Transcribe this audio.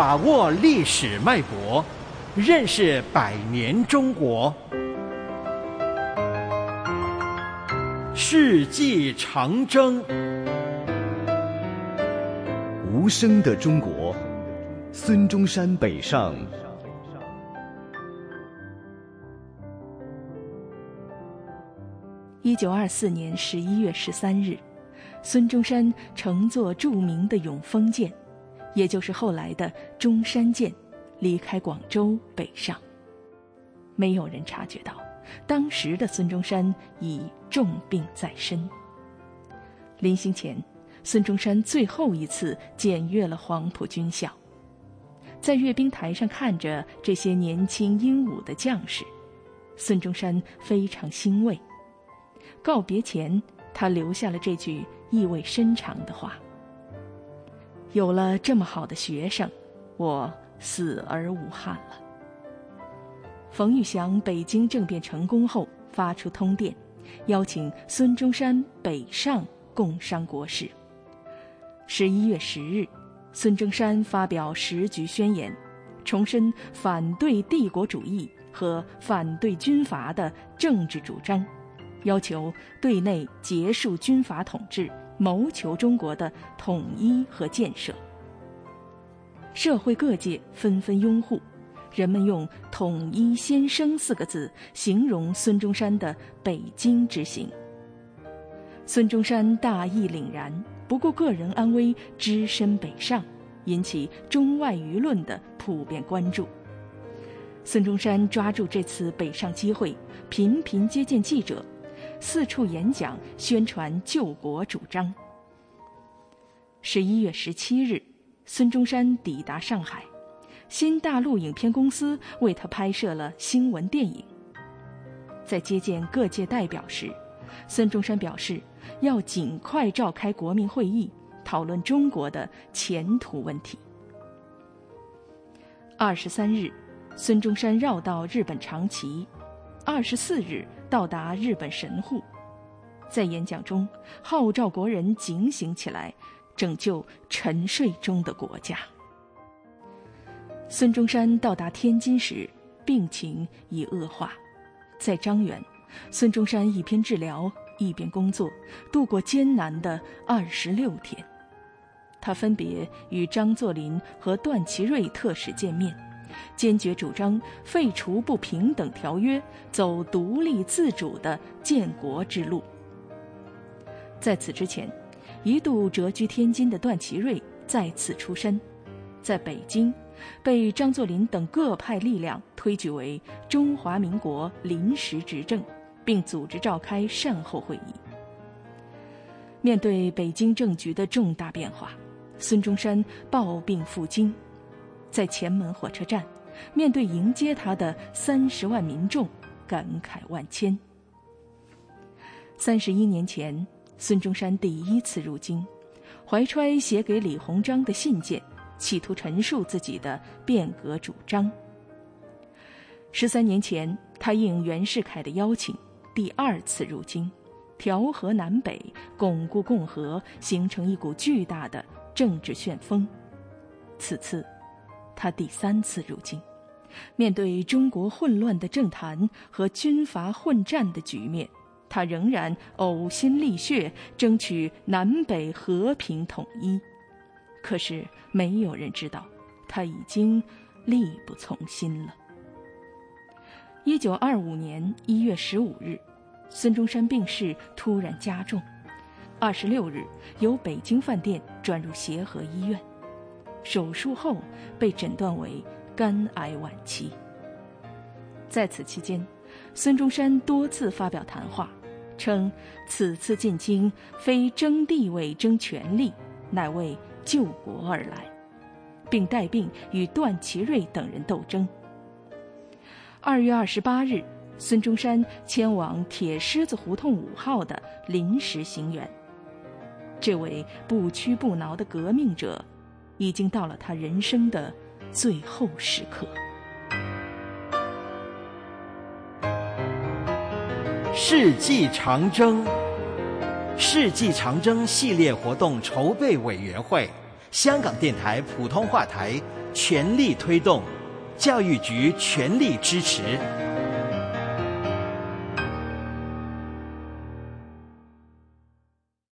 把握历史脉搏，认识百年中国。世纪长征，无声的中国，孙中山北上。一九二四年十一月十三日，孙中山乘坐著名的永丰舰，也就是后来的中山舰，离开广州北上。没有人察觉到，当时的孙中山已重病在身。临行前，孙中山最后一次检阅了黄埔军校，在阅兵台上看着这些年轻英武的将士，孙中山非常欣慰。告别前，他留下了这句意味深长的话：“有了这么好的学生，我死而无憾了。”冯玉祥北京政变成功后发出通电，邀请孙中山北上共商国事。十一月十日，孙中山发表时局宣言，重申反对帝国主义和反对军阀的政治主张。要求对内结束军阀统治，谋求中国的统一和建设。社会各界纷纷拥护，人们用“统一先生”四个字形容孙中山的北京之行。孙中山大义凛然，不顾个人安危，只身北上，引起中外舆论的普遍关注。孙中山抓住这次北上机会，频频接见记者。四处演讲，宣传救国主张。十一月十七日，孙中山抵达上海，新大陆影片公司为他拍摄了新闻电影。在接见各界代表时，孙中山表示要尽快召开国民会议，讨论中国的前途问题。二十三日，孙中山绕道日本长崎。二十四日到达日本神户，在演讲中号召国人警醒起来，拯救沉睡中的国家。孙中山到达天津时，病情已恶化，在张园，孙中山一边治疗一边工作，度过艰难的二十六天。他分别与张作霖和段祺瑞特使见面。坚决主张废除不平等条约，走独立自主的建国之路。在此之前，一度谪居天津的段祺瑞再次出山，在北京被张作霖等各派力量推举为中华民国临时执政，并组织召开善后会议。面对北京政局的重大变化，孙中山抱病赴京。在前门火车站，面对迎接他的三十万民众，感慨万千。三十一年前，孙中山第一次入京，怀揣写给李鸿章的信件，企图陈述自己的变革主张。十三年前，他应袁世凯的邀请，第二次入京，调和南北，巩固共和，形成一股巨大的政治旋风。此次。他第三次入京，面对中国混乱的政坛和军阀混战的局面，他仍然呕心沥血争取南北和平统一。可是没有人知道，他已经力不从心了。一九二五年一月十五日，孙中山病势突然加重，二十六日由北京饭店转入协和医院。手术后被诊断为肝癌晚期。在此期间，孙中山多次发表谈话，称此次进京非争地位、争权力，乃为救国而来，并带病与段祺瑞等人斗争。二月二十八日，孙中山迁往铁狮子胡同五号的临时行辕。这位不屈不挠的革命者。已经到了他人生的最后时刻。世纪长征，世纪长征系列活动筹备委员会，香港电台普通话台，全力推动，教育局全力支持。